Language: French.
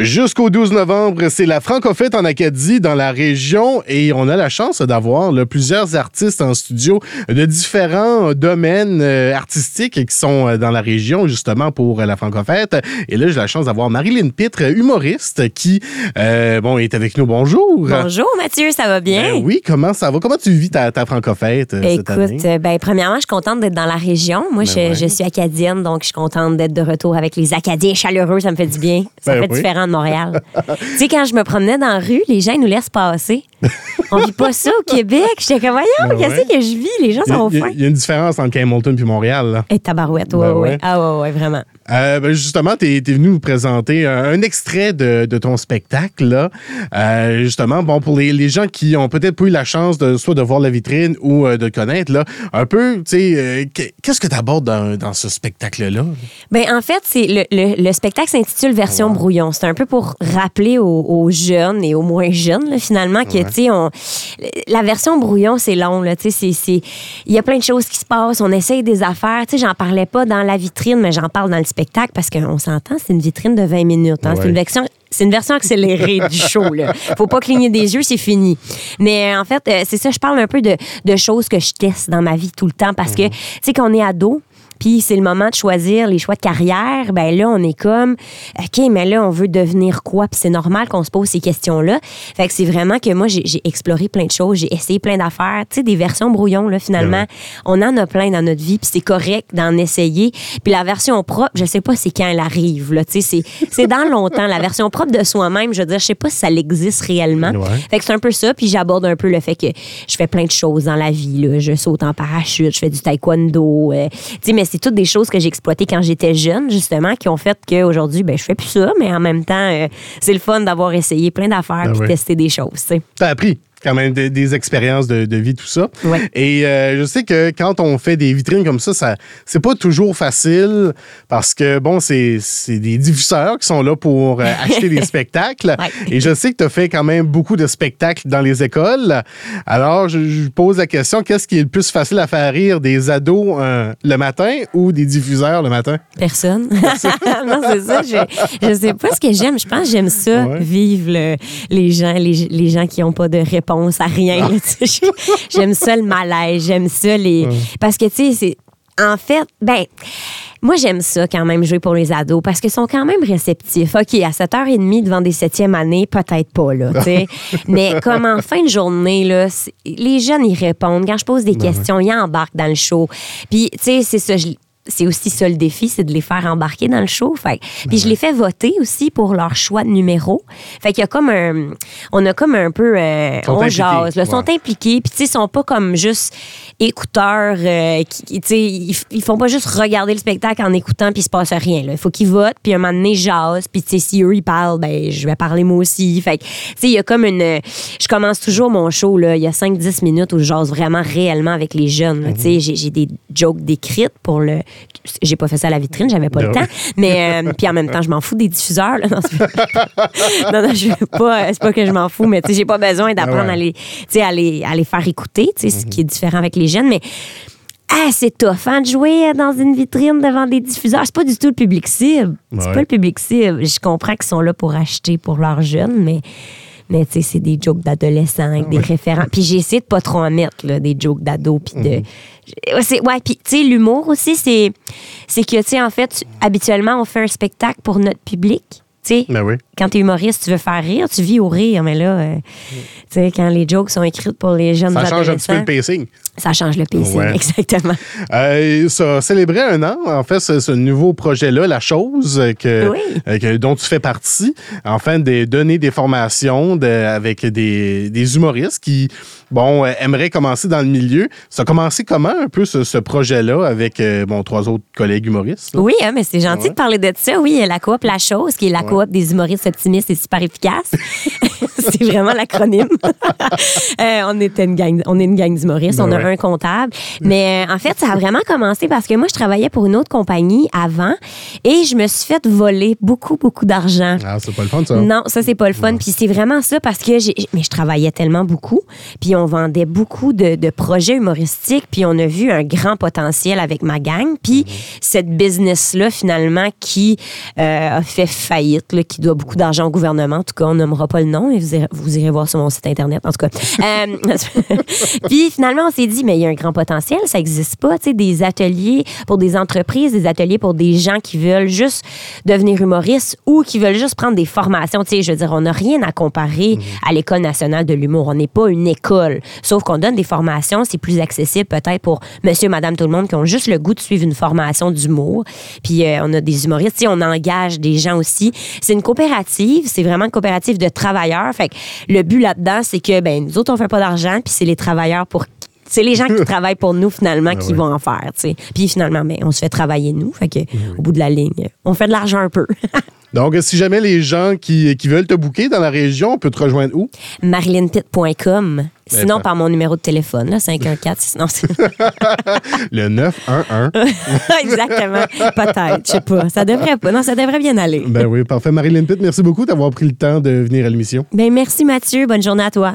Jusqu'au 12 novembre, c'est la Francofête en Acadie dans la région et on a la chance d'avoir plusieurs artistes en studio de différents domaines euh, artistiques qui sont euh, dans la région justement pour euh, la Francofête. Et là, j'ai la chance d'avoir Marilyn Pitre, humoriste, qui euh, bon est avec nous. Bonjour. Bonjour Mathieu, ça va bien? Ben oui, comment ça va? Comment tu vis ta, ta Francofête euh, cette année? Écoute, ben, premièrement, je suis contente d'être dans la région. Moi, je, ouais. je suis acadienne, donc je suis contente d'être de retour avec les Acadiens chaleureux. Ça me fait du bien. Ça Ben fait oui. différent Montréal. tu sais, quand je me promenais dans la rue, les gens ils nous laissent passer. On vit pas ça au Québec. J'étais comme, voyons, Ben qu'est-ce ouais. que je vis? Les gens sont fins. il y a une différence entre Hamilton puis Montréal. Là. Et tabarouette, ouais, Ben ouais. ouais. Ah, ouais, ouais, vraiment. Euh, ben, justement, tu es, venu nous présenter un, un extrait de, de ton spectacle. Là. Euh, justement, bon, pour les, les gens qui ont peut-être pas eu la chance de soit de voir la vitrine ou euh, de connaître, là, un peu, tu sais, qu'est- qu'est-ce que tu abordes dans, dans ce spectacle-là? Ben, en fait, c'est le, le- le spectacle s'intitule Version brouillon. C'est un peu pour rappeler aux, aux jeunes et aux moins jeunes, là, finalement, que, tu sais, on- la version brouillon, c'est long, là. Tu sais, c'est- c'est- il y a plein de choses qui se passent. On essaye des affaires. Tu sais, j'en parlais pas dans la vitrine, mais j'en parle dans le spectacle parce qu'on s'entend, c'est une vitrine de 20 minutes. hein. Ouais. C'est une version. C'est une version accélérée du show. Là. Faut pas cligner des yeux, c'est fini. Mais euh, en fait, euh, c'est ça, je parle un peu de, de choses que je teste dans ma vie tout le temps parce que, tu sais, quand on est ado, puis c'est le moment de choisir les choix de carrière, ben là, on est comme, OK, mais là, on veut devenir quoi? Puis c'est normal qu'on se pose ces questions-là. Fait que c'est vraiment que moi, j'ai exploré plein de choses, j'ai essayé plein d'affaires, tu sais, des versions brouillon, là, finalement. On en a plein dans notre vie, puis c'est correct d'en essayer. Puis la version propre, je sais pas c'est quand elle arrive, là, tu sais, c'est- c'est dans longtemps. La version propre de soi-même, je veux dire, je sais pas si ça existe réellement. Ouais. Fait que c'est un peu ça, puis j'aborde un peu le fait que je fais plein de choses dans la vie. Là. Je saute en parachute, je fais du taekwondo. euh, tu sais, mais c'est toutes des choses que j'ai exploitées quand j'étais jeune, justement, qui ont fait qu'aujourd'hui, ben, je fais plus ça, mais en même temps, euh, c'est le fun d'avoir essayé plein d'affaires Ben puis oui. tester des choses. tu sais. Tu as appris quand même des, des expériences de, de vie, tout ça. Ouais. Et euh, je sais que quand on fait des vitrines comme ça, ça c'est pas toujours facile parce que, bon, c'est c'est des diffuseurs qui sont là pour euh, acheter des spectacles. Ouais. Et je sais que tu as fait quand même beaucoup de spectacles dans les écoles. Alors, je, je pose la question, qu'est-ce qui est le plus facile à faire rire, des ados euh, le matin ou des diffuseurs le matin? Personne. non, c'est ça. Je, je sais pas ce que j'aime. Je pense que j'aime ça, Ouais. vivre le- les gens, les, les gens qui n'ont pas de réponse à rien. j'aime ça le malaise. J'aime ça les. Parce que, tu sais, c'est. En fait, ben. Moi, j'aime ça quand même jouer pour les ados parce qu'ils sont quand même réceptifs. OK, à 7h30 devant des septième années, peut-être pas, là, tu sais. Mais comme en fin de journée, là, les jeunes, ils répondent. Quand je pose des questions, ils embarquent dans le show. Puis, tu sais, c'est ça, je- c'est aussi ça le défi, c'est de les faire embarquer dans le show. Fait, puis je les fais voter aussi pour leur choix de numéro. Fait qu'il y a comme un, on a comme un peu, euh, on impliqués, jase, là, ouais. sont impliqués. Puis tu sais, ils sont pas comme juste écouteurs, euh, qui, ils, ils font pas juste regarder le spectacle en écoutant puis il se passe rien. Là. Il faut qu'ils votent puis un moment donné ils jasent. Puis tu sais, si eux ils parlent, ben je vais parler moi aussi. Fait que tu sais, il y a comme une, je commence toujours mon show là, il y a 5-10 minutes où je jase vraiment réellement avec les jeunes. là. Tu sais, j'ai, j'ai des jokes décrites pour le, j'ai pas fait ça à la vitrine, j'avais pas le Ben temps. Mais euh, puis en même temps, je m'en fous des diffuseurs. Là. Non, non, non, je veux pas. C'est pas que je m'en fous, mais tu sais, j'ai pas besoin d'apprendre Ah ouais. à les, à les, à les faire écouter. Tu sais, ce qui est différent avec les jeunes, mais. Ah, c'est tough hein, de jouer dans une vitrine devant des diffuseurs. C'est pas du tout le public cible. C'est pas le public cible. Je comprends qu'ils sont là pour acheter pour leurs jeunes, mais, mais tu sais, c'est des jokes d'adolescents avec des référents. Puis j'ai essayé de pas trop en mettre, là, des jokes d'ado. Puis de. C'est- Ouais, puis tu sais, l'humour aussi, c'est c'est que, tu sais, en fait, habituellement, on fait un spectacle pour notre public. Tu sais, Ben oui. quand t'es humoriste, tu veux faire rire, tu vis au rire, mais là, euh, tu sais, quand les jokes sont écrites pour les jeunes Ça change un petit peu le pacing. Ça change le pacing, Ouais. exactement. Euh, ça célébrait un an, en fait, ce, ce nouveau projet-là, La Chose, que, Oui. euh, que- dont tu fais partie, enfin, de donner des formations de- avec des, des humoristes qui, bon, euh, aimeraient commencer dans le milieu. Ça a commencé comment, un peu, ce, ce projet-là, avec, euh, bon, trois autres collègues humoristes? là? Oui, hein, mais c'est gentil Ouais. de parler de ça. Oui, la coop La Chose, qui est la coop des humoristes optimistes et super efficaces. c'est vraiment l'acronyme. Euh, on, était une gang, on est une gang d'humoristes. Ben on a ouais. Un comptable. Mais euh, en fait, ça a vraiment commencé parce que moi, je travaillais pour une autre compagnie avant et je me suis fait voler beaucoup, beaucoup d'argent. Ah, c'est pas le fun, ça. Non, ça, c'est pas le fun. Puis c'est vraiment ça parce que j'ai. Mais je travaillais tellement beaucoup. Puis on vendait beaucoup de, de projets humoristiques. Puis on a vu un grand potentiel avec ma gang. Puis cette business-là, finalement, qui euh, a fait faillite, là, qui doit beaucoup d'argent au gouvernement. En tout cas, on nommera pas le nom. Et vous, irez, vous irez voir sur mon site Internet. En tout cas. Euh, puis finalement, on s'est dit, mais il y a un grand potentiel. Ça existe pas. Tu sais, des ateliers pour des entreprises, des ateliers pour des gens qui veulent juste devenir humoristes ou qui veulent juste prendre des formations. Tu sais, je veux dire, on n'a rien à comparer à l'École nationale de l'humour. On n'est pas une école. Sauf qu'on donne des formations. C'est plus accessible peut-être pour monsieur, madame, tout le monde qui ont juste le goût de suivre une formation d'humour. Puis euh, on a des humoristes. Tu on engage des gens aussi. C'est une coopérative. C'est vraiment une coopérative de travailleurs. Fait que le but là-dedans, c'est que, ben, nous autres, on fait pas d'argent. Puis c'est les travailleurs pour c'est les gens qui travaillent pour nous finalement qui ouais. vont en faire. Puis finalement, mais on se fait travailler nous, fait que au bout de la ligne, on fait de l'argent un peu. Donc, si jamais les gens qui, qui veulent te booker dans la région, on peut te rejoindre où? marilynpitt.com. Sinon, Ben, par mon numéro de téléphone, là, 514. Non, c'est- Le 911. exactement. Peut-être, je sais pas. Ça devrait pas. Non, ça devrait bien aller. ben oui, parfait. Marilyn Pitt, merci beaucoup d'avoir pris le temps de venir à l'émission. Ben, merci Mathieu. Bonne journée à toi.